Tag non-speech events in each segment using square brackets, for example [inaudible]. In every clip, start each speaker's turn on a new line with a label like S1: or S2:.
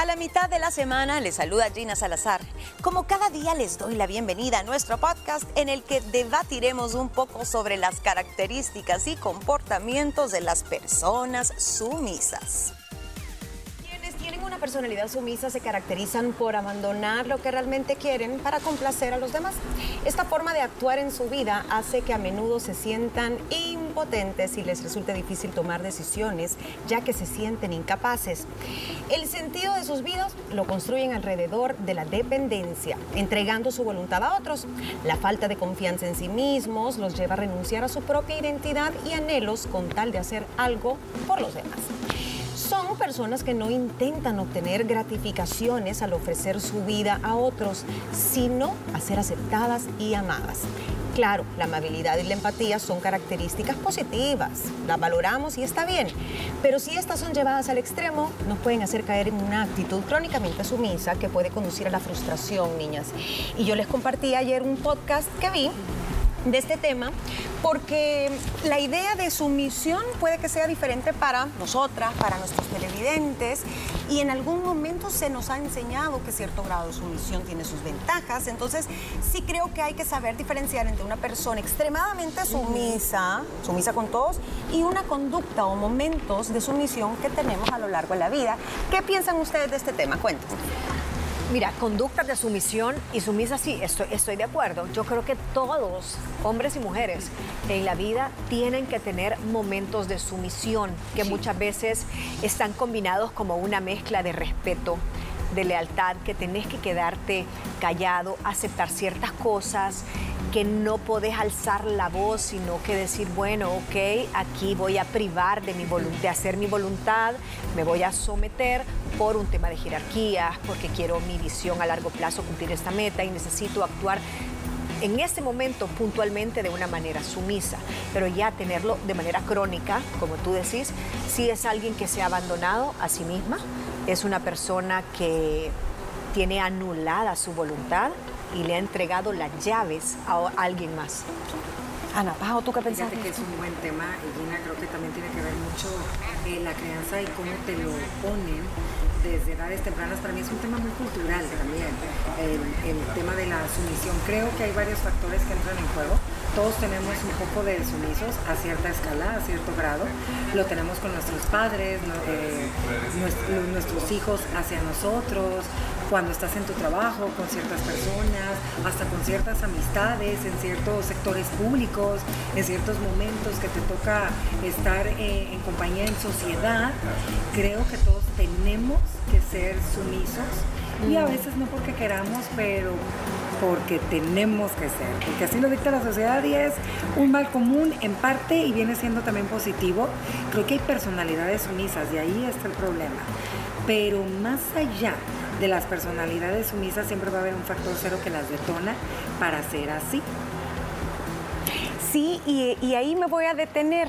S1: A la mitad de la semana les saluda Gina Salazar. Como cada día les doy la bienvenida a nuestro podcast en el que debatiremos un poco sobre las características y comportamientos de las personas sumisas
S2: tienen una personalidad sumisa se caracterizan por abandonar lo que realmente quieren para complacer a los demás. Esta forma de actuar en su vida hace que a menudo se sientan impotentes y les resulte difícil tomar decisiones, ya que se sienten incapaces. El sentido de sus vidas lo construyen alrededor de la dependencia, entregando su voluntad a otros. La falta de confianza en sí mismos los lleva a renunciar a su propia identidad y anhelos con tal de hacer algo por los demás son personas que no intentan obtener gratificaciones al ofrecer su vida a otros, sino a ser aceptadas y amadas. Claro, la amabilidad y la empatía son características positivas, las valoramos y está bien, pero si estas son llevadas al extremo, nos pueden hacer caer en una actitud crónicamente sumisa que puede conducir a la frustración, niñas. Y yo les compartí ayer un podcast que vi de este tema porque la idea de sumisión puede que sea diferente para nosotras, para nuestros televidentes y en algún momento se nos ha enseñado que cierto grado de sumisión tiene sus ventajas, entonces sí creo que hay que saber diferenciar entre una persona extremadamente sumisa, sumisa con todos, y una conducta o momentos de sumisión que tenemos a lo largo de la vida. ¿Qué piensan ustedes de este tema? Cuéntanos.
S3: Mira, conductas de sumisión y sumisa sí, estoy, estoy de acuerdo. Yo creo que todos, hombres y mujeres, en la vida tienen que tener momentos de sumisión que muchas veces están combinados como una mezcla de respeto, de lealtad, que tenés que quedarte callado, aceptar ciertas cosas, que no podés alzar la voz, sino que decir, bueno, ok, aquí voy a privar de, mi de hacer mi voluntad, me voy a someter por un tema de jerarquías, porque quiero mi visión a largo plazo cumplir esta meta y necesito actuar en este momento puntualmente de una manera sumisa, pero ya tenerlo de manera crónica, como tú decís, si es alguien que se ha abandonado a sí misma, es una persona que tiene anulada su voluntad y le ha entregado las llaves a alguien más.
S2: Ana Pau, ¿tú qué pensaste?
S4: que es un buen tema y Gina creo que también tiene que ver mucho eh, la crianza y cómo te lo ponen desde edades tempranas. Para mí es un tema muy cultural también, el, el tema de la sumisión. Creo que hay varios factores que entran en juego todos tenemos un poco de sumisos a cierta escala, a cierto grado. Lo tenemos con nuestros padres, eh, nuestros, hijos hacia nosotros, cuando estás en tu trabajo, con ciertas personas, hasta con ciertas amistades, en ciertos sectores públicos, en ciertos momentos que te toca estar eh, en compañía en sociedad. Creo que todos tenemos que ser sumisos y a veces no porque queramos, pero porque tenemos que ser, porque así lo dicta la sociedad y es un mal común en parte y viene siendo también positivo. Creo que hay personalidades sumisas y ahí está el problema. Pero más allá de las personalidades sumisas siempre va a haber un factor cero que las detona para ser así.
S2: Sí, y, y ahí me voy a detener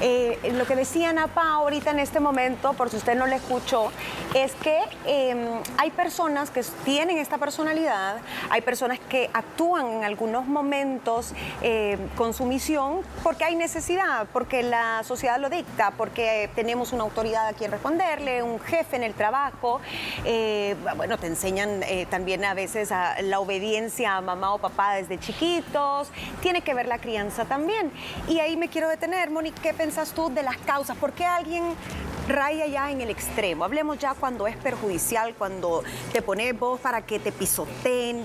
S2: eh, lo que decía Napa ahorita en este momento, por si usted no le escuchó, es que em, hay personas que tienen esta personalidad, hay personas que actúan en algunos momentos eh, con sumisión porque hay necesidad, porque la sociedad lo dicta, porque tenemos una autoridad a quien responderle, un jefe en el trabajo. Eh, bueno, te enseñan también a veces la obediencia a mamá o papá desde chiquitos. Tiene que ver la crianza también. Y ahí me quiero detener, Monique, ¿qué piensas tú de las causas? ¿Por qué alguien raya ya en el extremo? Hablemos ya cuando es perjudicial, cuando te pones vos para que te pisoteen.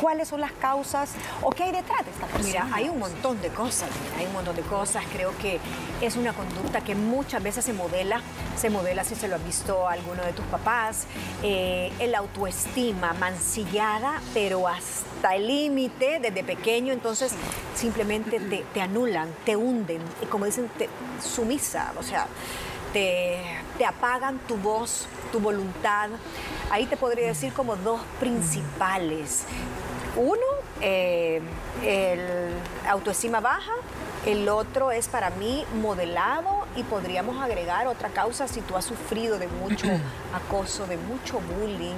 S2: ¿Cuáles son las causas o qué hay detrás de esta persona?
S3: Mira, hay un montón de cosas, hay un montón de cosas. Creo que es una conducta que muchas veces se modela, se modela si se lo ha visto alguno de tus papás, eh, el autoestima mancillada, pero hasta el límite desde pequeño, entonces simplemente te, anulan, te hunden, y como dicen, te, sumisa, o sea, te, te apagan tu voz, tu voluntad. Ahí te podría decir como dos principales. Uno, eh, el autoestima baja, el otro es para mí modelado y podríamos agregar otra causa si tú has sufrido de mucho [clears throat] acoso, de mucho bullying.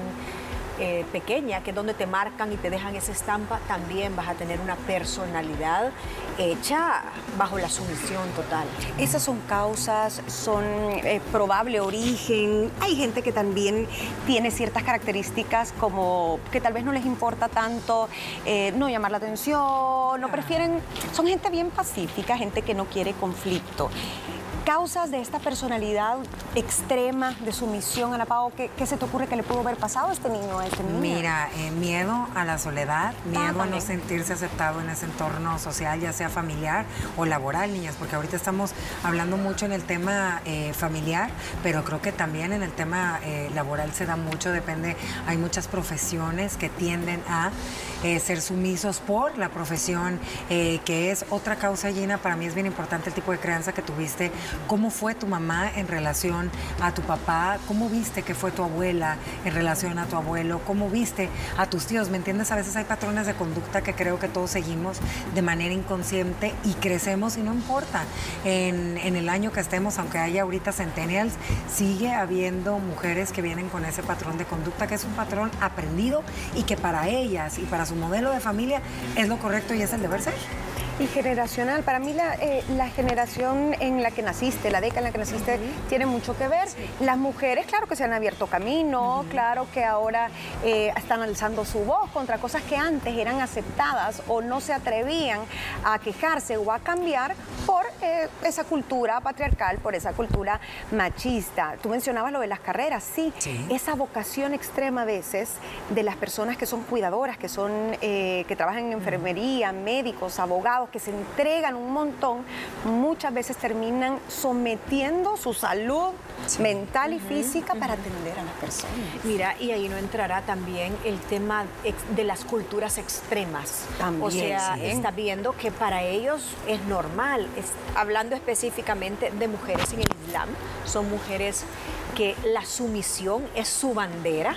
S3: Eh, pequeña, que es donde te marcan y te dejan esa estampa, también vas a tener una personalidad hecha bajo la sumisión total.
S2: Esas son causas, son eh, probable origen. Hay gente que también tiene ciertas características como que tal vez no les importa tanto eh, no llamar la atención, no prefieren, son gente bien pacífica, gente que no quiere conflicto causas de esta personalidad extrema de sumisión, Ana Pao, ¿qué, ¿qué, se te ocurre que le pudo haber pasado a este niño, a este niño?
S4: Mira, eh, miedo a la soledad, miedo a no sentirse aceptado en ese entorno social, ya sea familiar o laboral, niñas, porque ahorita estamos hablando mucho en el tema eh, familiar, pero creo que también en el tema eh, laboral se da mucho, depende, hay muchas profesiones que tienden a ser sumisos por la profesión, que es otra causa, Gina, para mí es bien importante el tipo de crianza que tuviste ¿Cómo fue tu mamá en relación a tu papá? ¿Cómo viste que fue tu abuela en relación a tu abuelo? ¿Cómo viste a tus tíos? ¿Me entiendes? A veces hay patrones de conducta que creo que todos seguimos de manera inconsciente y crecemos y no importa. En, el año que estemos, aunque haya ahorita centennials, sigue habiendo mujeres que vienen con ese patrón de conducta que es un patrón aprendido y que para ellas y para su modelo de familia es lo correcto y es el deber ser.
S2: Y generacional, para mí la, eh, la, generación en la que naciste, la década en la que naciste, tiene mucho que ver. Las mujeres, claro que se han abierto camino, claro que ahora eh, están alzando su voz contra cosas que antes eran aceptadas o no se atrevían a quejarse o a cambiar por eh, esa cultura patriarcal, por esa cultura machista. Tú mencionabas lo de las carreras, sí, sí. esa vocación extrema a veces de las personas que son cuidadoras, que son que trabajan en enfermería, médicos, abogados, que se entregan un montón, muchas veces terminan sometiendo su salud sí. mental y uh -huh, física uh -huh. para atender a las personas.
S3: Mira, y ahí no entrará también el tema de las culturas extremas.
S2: También,
S3: o sea,
S2: sí.
S3: está viendo que para ellos es normal, es, hablando específicamente de mujeres en el Islam, son mujeres que la sumisión es su bandera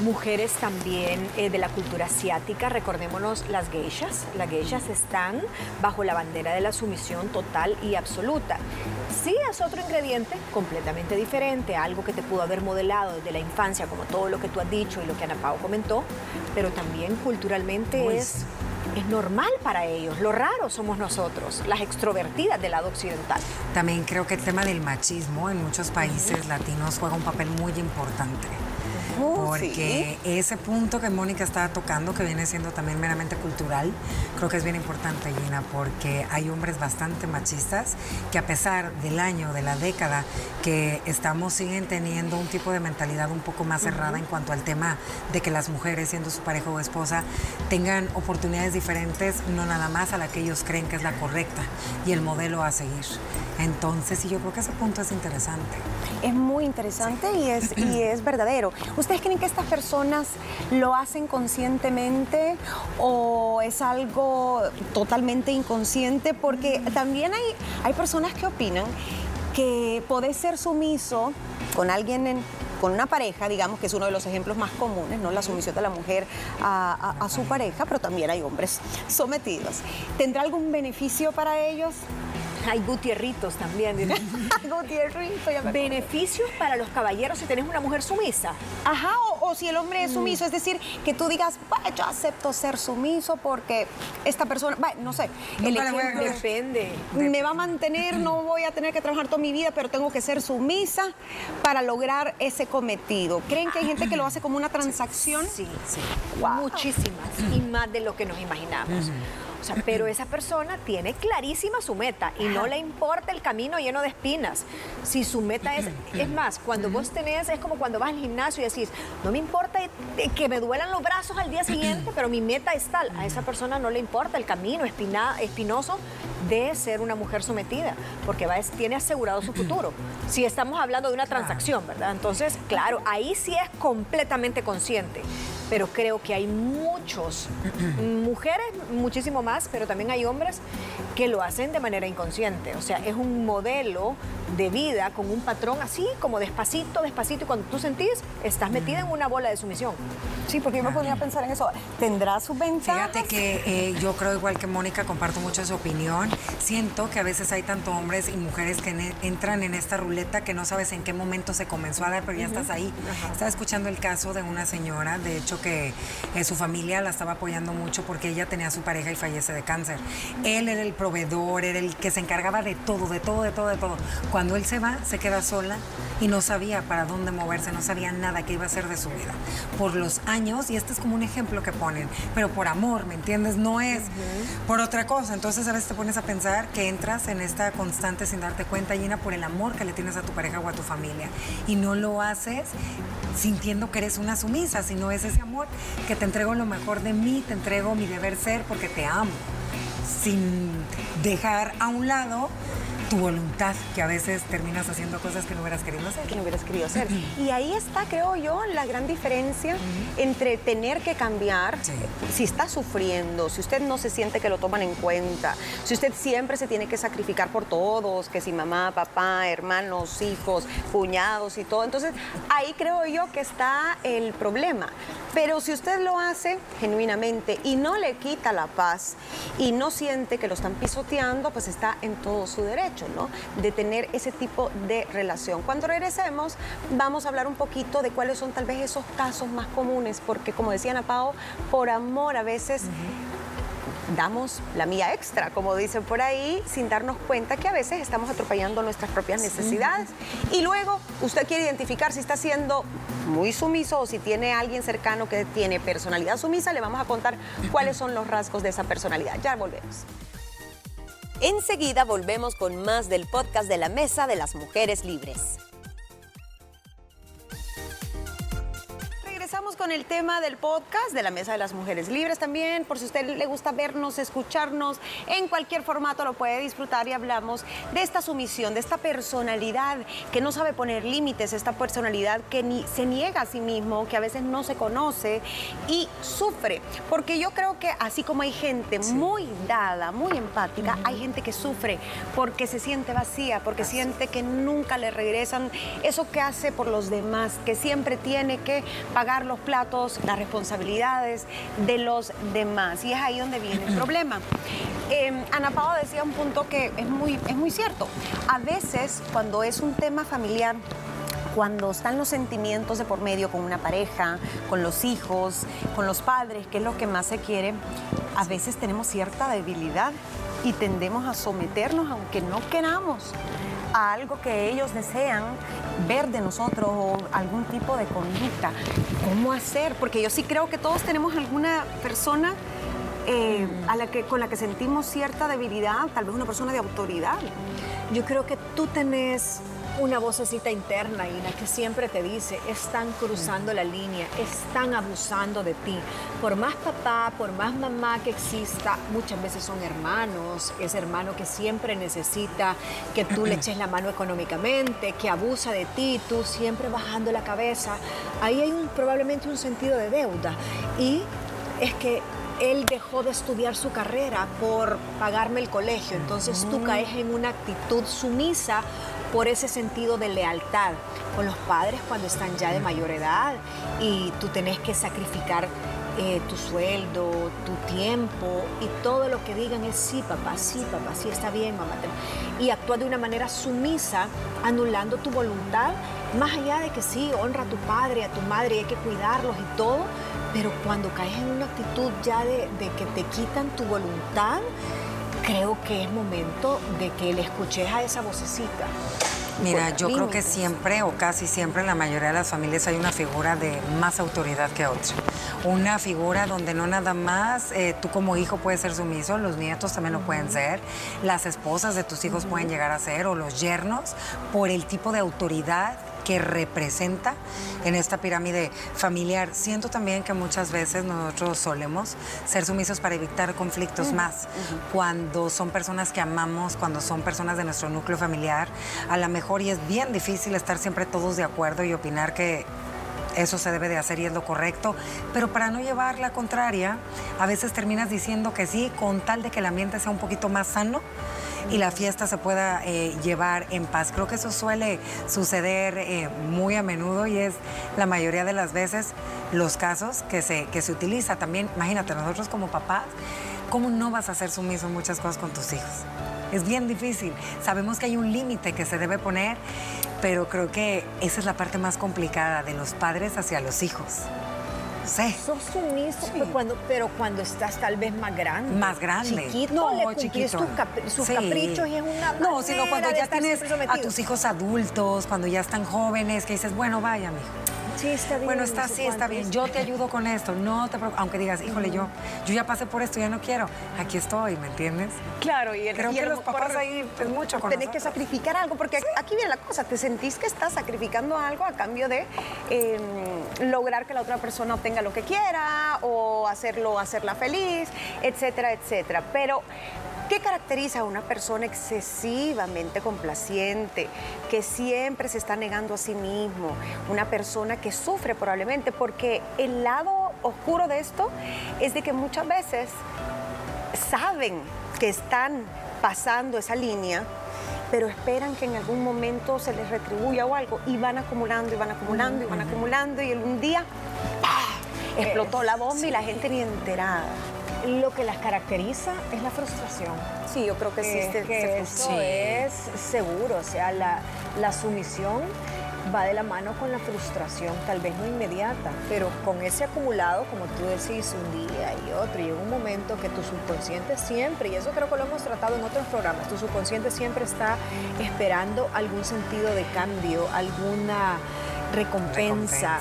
S3: mujeres también eh, de la cultura asiática, recordémonos las geishas, las geishas están bajo la bandera de la sumisión total y absoluta. Sí es otro ingrediente completamente diferente, algo que te pudo haber modelado desde la infancia, como todo lo que tú has dicho y lo que Ana Pao comentó, pero también culturalmente pues, es es normal para ellos. Lo raro somos nosotros, las extrovertidas del lado occidental.
S4: También creo que el tema del machismo en muchos países uh -huh. latinos juega un papel muy importante.
S2: Oh,
S4: porque
S2: sí.
S4: ese punto que Mónica estaba tocando, que viene siendo también meramente cultural, creo que es bien importante, Gina, porque hay hombres bastante machistas que a pesar del año, de la década que estamos, siguen teniendo un tipo de mentalidad un poco más cerrada uh -huh. en cuanto al tema de que las mujeres, siendo su pareja o esposa, tengan oportunidades diferentes, no nada más a la que ellos creen que es la correcta y el modelo a seguir. Entonces, y yo creo que ese punto es interesante.
S2: Es muy interesante sí. y, es, y es verdadero. ¿Ustedes creen que estas personas lo hacen conscientemente o es algo totalmente inconsciente? Porque también hay, hay personas que opinan que poder ser sumiso con alguien en, con una pareja, digamos que es uno de los ejemplos más comunes, ¿no? La sumisión de la mujer a su pareja, pero también hay hombres sometidos. ¿Tendrá algún beneficio para ellos?
S3: Hay gutierritos también. [laughs]
S2: Gutierrito, ya me
S3: Beneficios para los caballeros si tenés una mujer sumisa.
S2: Ajá, o, o si el hombre es sumiso, mm. es decir, que tú digas, yo acepto ser sumiso porque esta persona, bah, no sé,
S3: el ejemplo, depende.
S2: Me va a mantener, no voy a tener que trabajar toda mi vida, pero tengo que ser sumisa para lograr ese cometido. ¿Creen que hay gente que lo hace como una transacción?
S3: Sí, sí. Wow. Muchísimas y más de lo que nos imaginamos. O sea, pero esa persona tiene clarísima su meta y no le importa el camino lleno de espinas. Si su meta es, es más, cuando vos tenés, es como cuando vas al gimnasio y decís, no me importa que me duelan los brazos al día siguiente, pero mi meta es tal. A esa persona no le importa el camino espina, espinoso de ser una mujer sometida, porque va, tiene asegurado su futuro. Si estamos hablando de una transacción, ¿verdad? Entonces, claro, ahí sí es completamente consciente pero creo que hay muchos, [clears throat] mujeres muchísimo más, pero también hay hombres que lo hacen de manera inconsciente. O sea, es un modelo de vida con un patrón así, como despacito, despacito, y cuando tú sentís, estás metida en una bola de sumisión.
S2: Sí, porque yo me podría pensar en eso. ¿Tendrá su ventajas?
S4: Fíjate que eh, yo creo igual que Mónica, comparto mucho su opinión. Siento que a veces hay tanto hombres y mujeres que entran en esta ruleta que no sabes en qué momento se comenzó a dar, pero ya estás ahí. Estaba escuchando el caso de una señora, de hecho que eh, su familia la estaba apoyando mucho porque ella tenía a su pareja y fallece de cáncer. Él era el proveedor, era el que se encargaba de todo, de todo, de todo, de todo. Cuando él se va, se queda sola y no sabía para dónde moverse, no sabía nada que iba a hacer de su vida. Por los años, y este es como un ejemplo que ponen, pero por amor, ¿me entiendes? No es por otra cosa. Entonces a veces te pones a pensar que entras en esta constante sin darte cuenta, llena por el amor que le tienes a tu pareja o a tu familia. Y no lo haces sintiendo que eres una sumisa, sino es ese amor que te entrego lo mejor de mí, te entrego mi deber ser porque te amo, sin dejar a un lado tu voluntad, que a veces terminas haciendo cosas que no hubieras querido hacer.
S2: Que no hubieras querido hacer. Y ahí está, creo yo, la gran diferencia entre tener que cambiar, si está sufriendo, si usted no se siente que lo toman en cuenta, si usted siempre se tiene que sacrificar por todos, que si mamá, papá, hermanos, hijos, cuñados y todo. Entonces, ahí creo yo que está el problema. Pero si usted lo hace genuinamente y no le quita la paz y no siente que lo están pisoteando, pues está en todo su derecho. De tener ese tipo de relación. Cuando regresemos, vamos a hablar un poquito de cuáles son tal vez esos casos más comunes, porque como decía Ana Pao, por amor a veces damos la mía extra, como dicen por ahí, sin darnos cuenta que a veces estamos atropellando nuestras propias necesidades. Y luego usted quiere identificar si está siendo muy sumiso o si tiene alguien cercano que tiene personalidad sumisa, le vamos a contar cuáles son los rasgos de esa personalidad. Ya volvemos.
S1: Enseguida volvemos con más del podcast de la Mesa de las Mujeres Libres.
S2: Con el tema del podcast de la Mesa de las Mujeres Libres también. Por si a usted le gusta vernos, escucharnos, en cualquier formato lo puede disfrutar y hablamos de esta sumisión, de esta personalidad que no sabe poner límites, esta personalidad que ni se niega a sí mismo, que a veces no se conoce y sufre. Porque yo creo que así como hay gente muy dada, muy empática, hay gente que sufre porque se siente vacía, porque siente que nunca le regresan eso que hace por los demás, que siempre tiene que pagar los platos, las responsabilidades de los demás. Y es ahí donde viene el problema. [clears throat] Eh, Ana Pao decía un punto que es muy, es muy cierto. A veces, cuando es un tema familiar, cuando están los sentimientos de por medio con una pareja, con los hijos, con los padres, que es lo que más se quiere, a veces tenemos cierta debilidad y tendemos a someternos aunque no queramos a algo que ellos desean ver de nosotros o algún tipo de conducta. ¿Cómo hacer? Porque yo sí creo que todos tenemos alguna persona eh, a la que, con la que sentimos cierta debilidad, tal vez una persona de autoridad.
S3: Yo creo que tú tenés una vocecita interna, Ina, que siempre te dice, están cruzando la línea, están abusando de ti. Por más papá, por más mamá que exista, muchas veces son hermanos, ese hermano que siempre necesita que tú le eches la mano económicamente, que abusa de ti, tú siempre bajando la cabeza. Ahí hay un, probablemente un sentido de deuda. Y es que él dejó de estudiar su carrera por pagarme el colegio. Entonces tú caes en una actitud sumisa por ese sentido de lealtad con los padres cuando están ya de mayor edad y tú tenés que sacrificar eh, tu sueldo, tu tiempo y todo lo que digan es sí, papá, sí, papá, sí, está bien, mamá. Y actúa de una manera sumisa, anulando tu voluntad, más allá de que sí, honra a tu padre, a tu madre, y hay que cuidarlos y todo, pero cuando caes en una actitud ya de, de que te quitan tu voluntad, creo que es momento de que le escuches a esa vocecita.
S4: Mira, yo creo que siempre o casi siempre en la mayoría de las familias hay una figura de más autoridad que otra. Una figura donde no nada más eh, tú como hijo puedes ser sumiso, los nietos también lo pueden ser, las esposas de tus hijos pueden llegar a ser o los yernos por el tipo de autoridad que representa en esta pirámide familiar. Siento también que muchas veces nosotros solemos ser sumisos para evitar conflictos más. Cuando son personas que amamos, cuando son personas de nuestro núcleo familiar, a lo mejor y es bien difícil estar siempre todos de acuerdo y opinar que eso se debe de hacer y lo correcto, pero para no llevar la contraria, a veces terminas diciendo que sí, con tal de que el ambiente sea un poquito más sano y la fiesta se pueda eh, llevar en paz. Creo que eso suele suceder eh, muy a menudo y es la mayoría de las veces los casos que se, que se utiliza también. Imagínate, nosotros como papás, ¿cómo no vas a hacer sumiso en muchas cosas con tus hijos? Es bien difícil. Sabemos que hay un límite que se debe poner, pero creo que esa es la parte más complicada de los padres hacia los hijos. Sí.
S3: Sos sumiso, pero, cuando, pero cuando estás tal vez más grande.
S4: Más grande.
S3: Chiquito,
S4: No,
S3: le cumplís
S4: chiquito.
S3: tus capri- sus
S4: Sí.
S3: caprichos y es una
S4: No, sino cuando ya tienes a tus hijos adultos, cuando ya están jóvenes, que dices, bueno, vaya, mijo.
S3: Sí, está bien.
S4: Bueno,
S3: no
S4: está
S3: sé
S4: así, está bien. Yo te ayudo con esto. No te preocupes. Aunque digas, híjole, yo, yo ya pasé por esto, ya no quiero. Aquí estoy, ¿me entiendes?
S2: Claro, y el,
S4: Creo
S2: y
S4: que
S2: lo
S4: los papás ahí es mucho con
S2: Tenés que sacrificar algo, porque aquí viene la cosa, te sentís que estás sacrificando algo a cambio de eh, lograr que la otra persona obtenga lo que quiera o hacerlo, hacerla feliz, etcétera, etcétera. Pero, ¿qué caracteriza a una persona excesivamente complaciente, que siempre se está negando a sí mismo? Una persona que sufre probablemente, porque el lado oscuro de esto es de que muchas veces saben que están pasando esa línea, pero esperan que en algún momento se les retribuya o algo y van acumulando y van acumulando y van acumulando y un día ¡pah! explotó la bomba y la gente ni enterada.
S3: Lo que las caracteriza es la frustración.
S2: Sí, yo creo que sí.
S3: Es
S2: se-
S3: que eso
S2: frustra.
S3: es seguro, o sea, la, la sumisión va de la mano con la frustración, tal vez no inmediata, pero con ese acumulado, como tú decís, un día y otro, y en un momento que tu subconsciente siempre, y eso creo que lo hemos tratado en otros programas, tu subconsciente siempre está esperando algún sentido de cambio, alguna recompensa.
S4: Recompensa.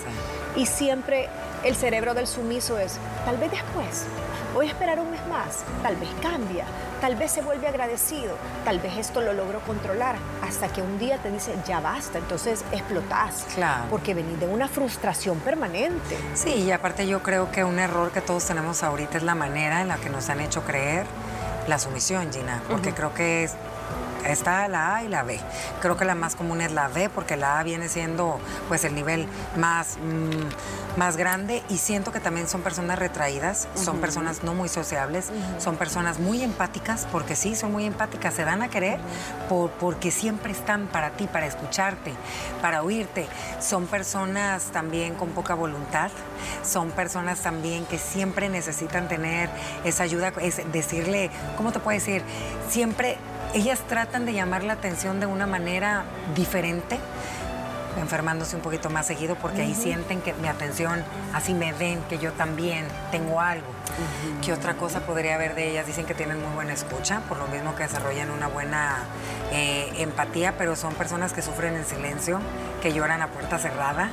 S3: Y siempre el cerebro del sumiso es, tal vez después, voy a esperar un mes más, tal vez cambia, tal vez se vuelve agradecido, tal vez esto lo logro controlar, hasta que un día te dice, ya basta, entonces explotás.
S4: Claro.
S3: Porque venís de una frustración permanente.
S4: Sí, y aparte yo creo que un error que todos tenemos ahorita es la manera en la que nos han hecho creer la sumisión, Gina, porque creo que es- está la A y la B. Creo que la más común es la B porque la A viene siendo pues el nivel más, mm, más grande y siento que también son personas retraídas, son personas no muy sociables, son personas muy empáticas porque sí, son muy empáticas, se dan a querer por, porque siempre están para ti, para escucharte, para oírte. Son personas también con poca voluntad, son personas también que siempre necesitan tener esa ayuda, es decirle, ¿cómo te puedo decir? Siempre ellas tratan de llamar la atención de una manera diferente, enfermándose un poquito más seguido porque ahí sienten que mi atención, así me ven, que yo también tengo algo. ¿Qué otra cosa podría haber de ellas? Dicen que tienen muy buena escucha, por lo mismo que desarrollan una buena eh, empatía, pero son personas que sufren en silencio, que lloran a puerta cerrada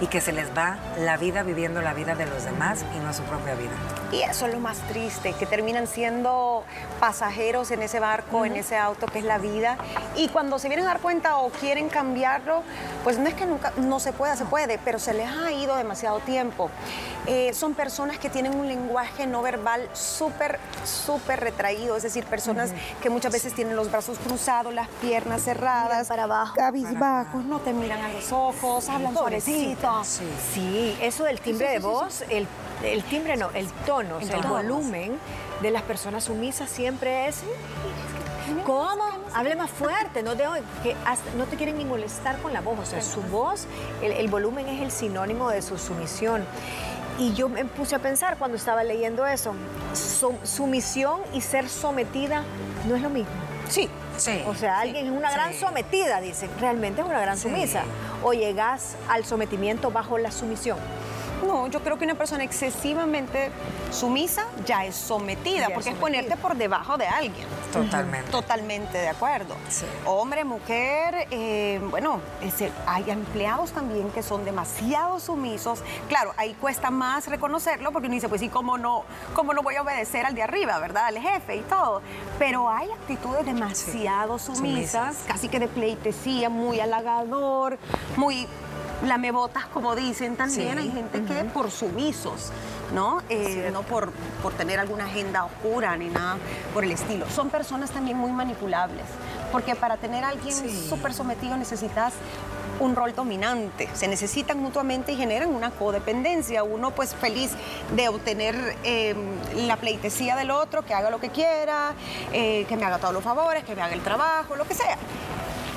S4: y que se les va la vida viviendo la vida de los demás y no su propia vida.
S2: Y eso es lo más triste, que terminan siendo pasajeros en ese barco, en ese auto que es la vida. Y cuando se vienen a dar cuenta o quieren cambiarlo, pues no es que nunca no se pueda, se puede, pero se les ha ido demasiado tiempo. Eh, son personas que tienen un lenguaje no verbal súper, súper retraído, es decir, personas que muchas veces tienen los brazos cruzados, las piernas cerradas,
S3: para abajo.
S2: cabizbajos, no te miran a los ojos, hablan suavecito.
S3: Sí, eso del timbre de voz, el, el timbre no, el tono, o sea, el volumen de las personas sumisas siempre es... ¿Cómo? Hable más fuerte, no, te, oigo, que hasta- no te quieren ni molestar con la voz, o sea, su voz, el, el volumen es el sinónimo de su sumisión. Y yo me puse a pensar cuando estaba leyendo eso, su- sumisión y ser sometida no es lo mismo.
S2: Sí,
S4: Sí.
S3: O sea, alguien es una gran
S4: Sí.
S3: sometida, dicen, realmente es una gran
S4: Sí.
S3: sumisa. O llegas al sometimiento bajo la sumisión.
S2: No, yo creo que una persona excesivamente sumisa ya es sometida,
S3: Ya
S2: porque es
S3: sometida.
S2: ponerte por debajo de alguien.
S4: Totalmente.
S2: Totalmente de acuerdo.
S4: Sí.
S2: Hombre, mujer, eh, bueno, hay empleados también que son demasiado sumisos. Claro, ahí cuesta más reconocerlo porque uno dice, pues sí, ¿cómo no, cómo no voy a obedecer al de arriba, verdad? Al jefe y todo. Pero hay actitudes demasiado sumisas,
S4: Sumisas.
S2: casi que de pleitesía, muy halagador, muy lamebotas, como dicen también.
S4: Sí.
S2: Hay gente que por sumisos, ¿no? Eh, no por, por tener alguna agenda oscura ni nada por el estilo. Son personas también muy manipulables, porque para tener a alguien
S4: Sí.
S2: súper sometido necesitas un rol dominante. Se necesitan mutuamente y generan una codependencia. Uno pues feliz de obtener eh, la pleitesía del otro, que haga lo que quiera, eh, que me haga todos los favores, que me haga el trabajo, lo que sea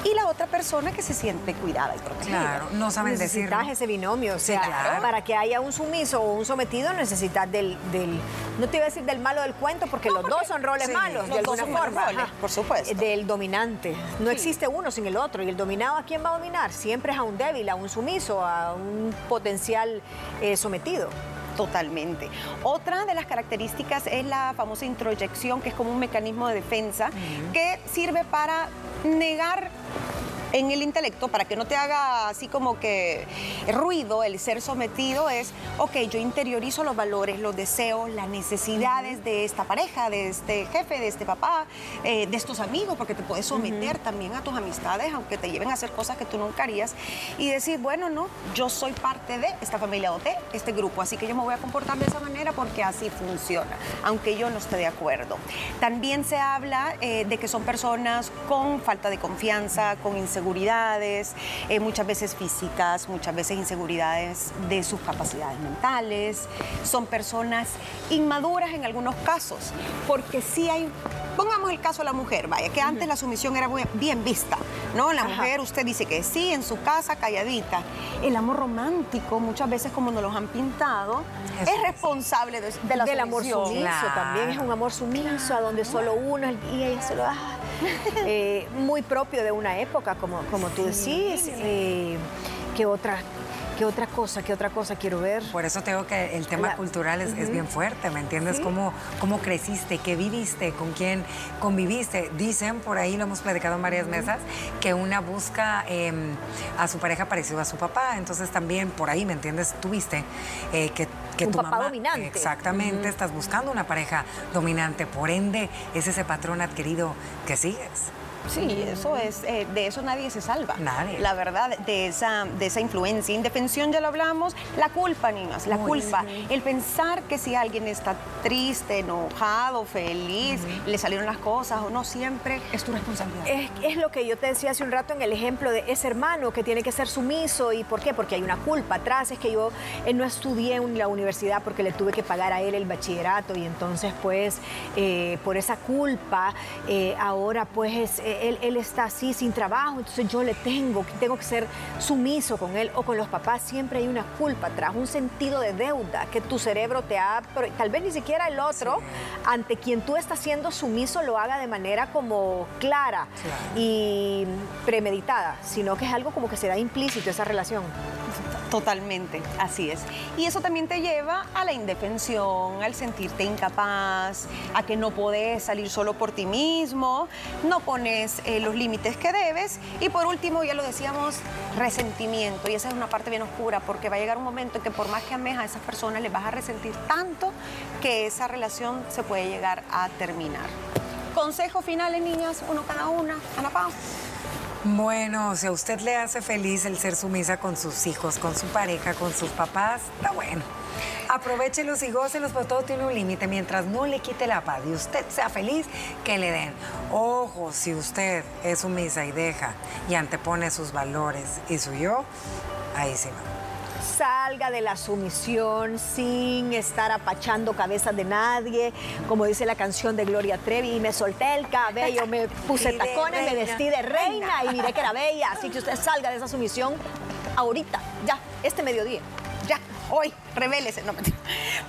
S2: y la otra persona que se siente cuidada y protegida.
S3: Claro, no saben decir. ese binomio, o sea, para que haya un sumiso o un sometido necesitas del, del, no te iba a decir del malo del cuento, porque los dos son roles malos, de alguna forma.
S2: por supuesto.
S3: Del dominante. No existe uno sin el otro. ¿Y el dominado a quién va a dominar? Siempre es a un débil, a un sumiso, a un potencial eh, sometido.
S2: Totalmente. Otra de las características es la famosa introyección, que es como un mecanismo de defensa que sirve para negar en el intelecto, para que no te haga así como que ruido el ser sometido, es, ok, yo interiorizo los valores, los deseos, las necesidades de esta pareja, de este jefe, de este papá, eh, de estos amigos, porque te puedes someter también a tus amistades, aunque te lleven a hacer cosas que tú nunca harías, y decir, bueno, no, yo soy parte de esta familia o de este grupo, así que yo me voy a comportar de esa manera porque así funciona, aunque yo no esté de acuerdo. También se habla eh, de que son personas con falta de confianza, con inseguridad, inseguridades, eh, muchas veces físicas, muchas veces inseguridades de sus capacidades mentales. Son personas inmaduras en algunos casos, porque sí hay, pongamos el caso de la mujer, vaya, que antes la sumisión era bien vista, ¿no? La mujer, usted dice que sí, en su casa, calladita. El amor romántico, muchas veces como nos lo han pintado, es responsable de, la
S3: Del amor sumiso también, es un amor sumiso, a donde solo uno y ella se lo da. [laughs] Eh, muy propio de una época, como, como tú decís, eh, que otra ¿Qué otra cosa? ¿Qué otra cosa quiero ver?
S4: Por eso tengo que el tema cultural es, bien fuerte, ¿me entiendes? ¿Cómo, ¿Cómo creciste? ¿Qué viviste? ¿Con quién conviviste? Dicen, por ahí lo hemos platicado en varias mesas, que una busca em, a su pareja parecido a su papá. Entonces también por ahí, ¿me entiendes? Tuviste eh, que que
S3: un
S4: tu
S3: papá dominante.
S4: Exactamente, estás buscando una pareja dominante, por ende es ese patrón adquirido que sigues.
S2: Sí, eso es, eh, de eso nadie se salva.
S4: Nadie.
S2: La verdad, de esa, de esa influencia. Indefensión, ya lo hablamos, la culpa, niñas, la culpa. El pensar que si alguien está triste, enojado, feliz, le salieron las cosas o no, siempre es tu responsabilidad.
S3: Es, lo que yo te decía hace un rato en el ejemplo de ese hermano que tiene que ser sumiso. ¿Y por qué? Porque hay una culpa atrás. Es que yo eh, no estudié en la universidad porque le tuve que pagar a él el bachillerato y entonces, pues, eh, por esa culpa, ahora, pues, es él, está así sin trabajo, entonces yo le tengo, tengo que ser sumiso con él o con los papás, siempre hay una culpa atrás, un sentido de deuda que tu cerebro te ha, tal vez ni siquiera el otro, ante quien tú estás siendo sumiso lo haga de manera como clara y premeditada, sino que es algo como que se da implícito esa relación.
S2: Totalmente, así es. Y eso también te lleva a la indefensión, al sentirte incapaz, a que no podés salir solo por ti mismo, no pones eh, los límites que debes y por último, ya lo decíamos, resentimiento. Y esa es una parte bien oscura porque va a llegar un momento en que por más que ames a esas personas, les vas a resentir tanto que esa relación se puede llegar a terminar. Consejo finales, niñas, uno cada una. Ana Pau.
S4: Bueno, si a usted le hace feliz el ser sumisa con sus hijos, con su pareja, con sus papás, está bueno. Aprovechelos y gócelos, pero todo tiene un límite. Mientras no le quite la paz y usted sea feliz, que le den. Ojo, si usted es sumisa y deja y antepone sus valores y su yo, ahí sí va
S3: salga de la sumisión sin estar apachando cabezas de nadie, como dice la canción de Gloria Trevi, y me solté el cabello, me [laughs] puse tacones, me vestí de reina y miré que era bella. Así que usted salga de esa sumisión ahorita, ya, este mediodía, ya
S2: hoy, revélese, no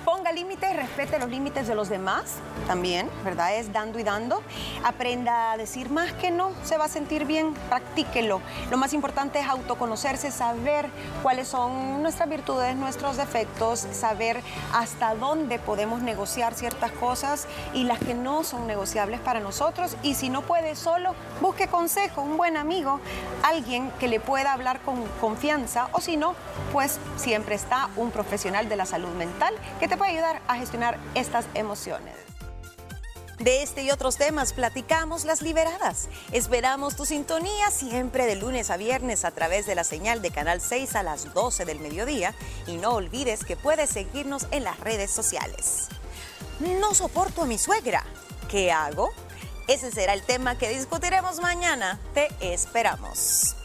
S2: Ponga límites, respete los límites de los demás también, ¿verdad? Es dando y dando. Aprenda a decir más que no, se va a sentir bien, practíquelo. Lo más importante es autoconocerse, saber cuáles son nuestras virtudes, nuestros defectos, saber hasta dónde podemos negociar ciertas cosas y las que no son negociables para nosotros. Y si no puede solo, busque consejo, un buen amigo, alguien que le pueda hablar con confianza o si no, pues siempre está un profesional de la salud mental que te puede ayudar a gestionar estas emociones.
S1: De este y otros temas platicamos las liberadas. Esperamos tu sintonía siempre de lunes a viernes a través de la señal de Canal 6 a las 12 del mediodía y no olvides que puedes seguirnos en las redes sociales. No soporto a mi suegra. ¿Qué hago? Ese será el tema que discutiremos mañana. Te esperamos.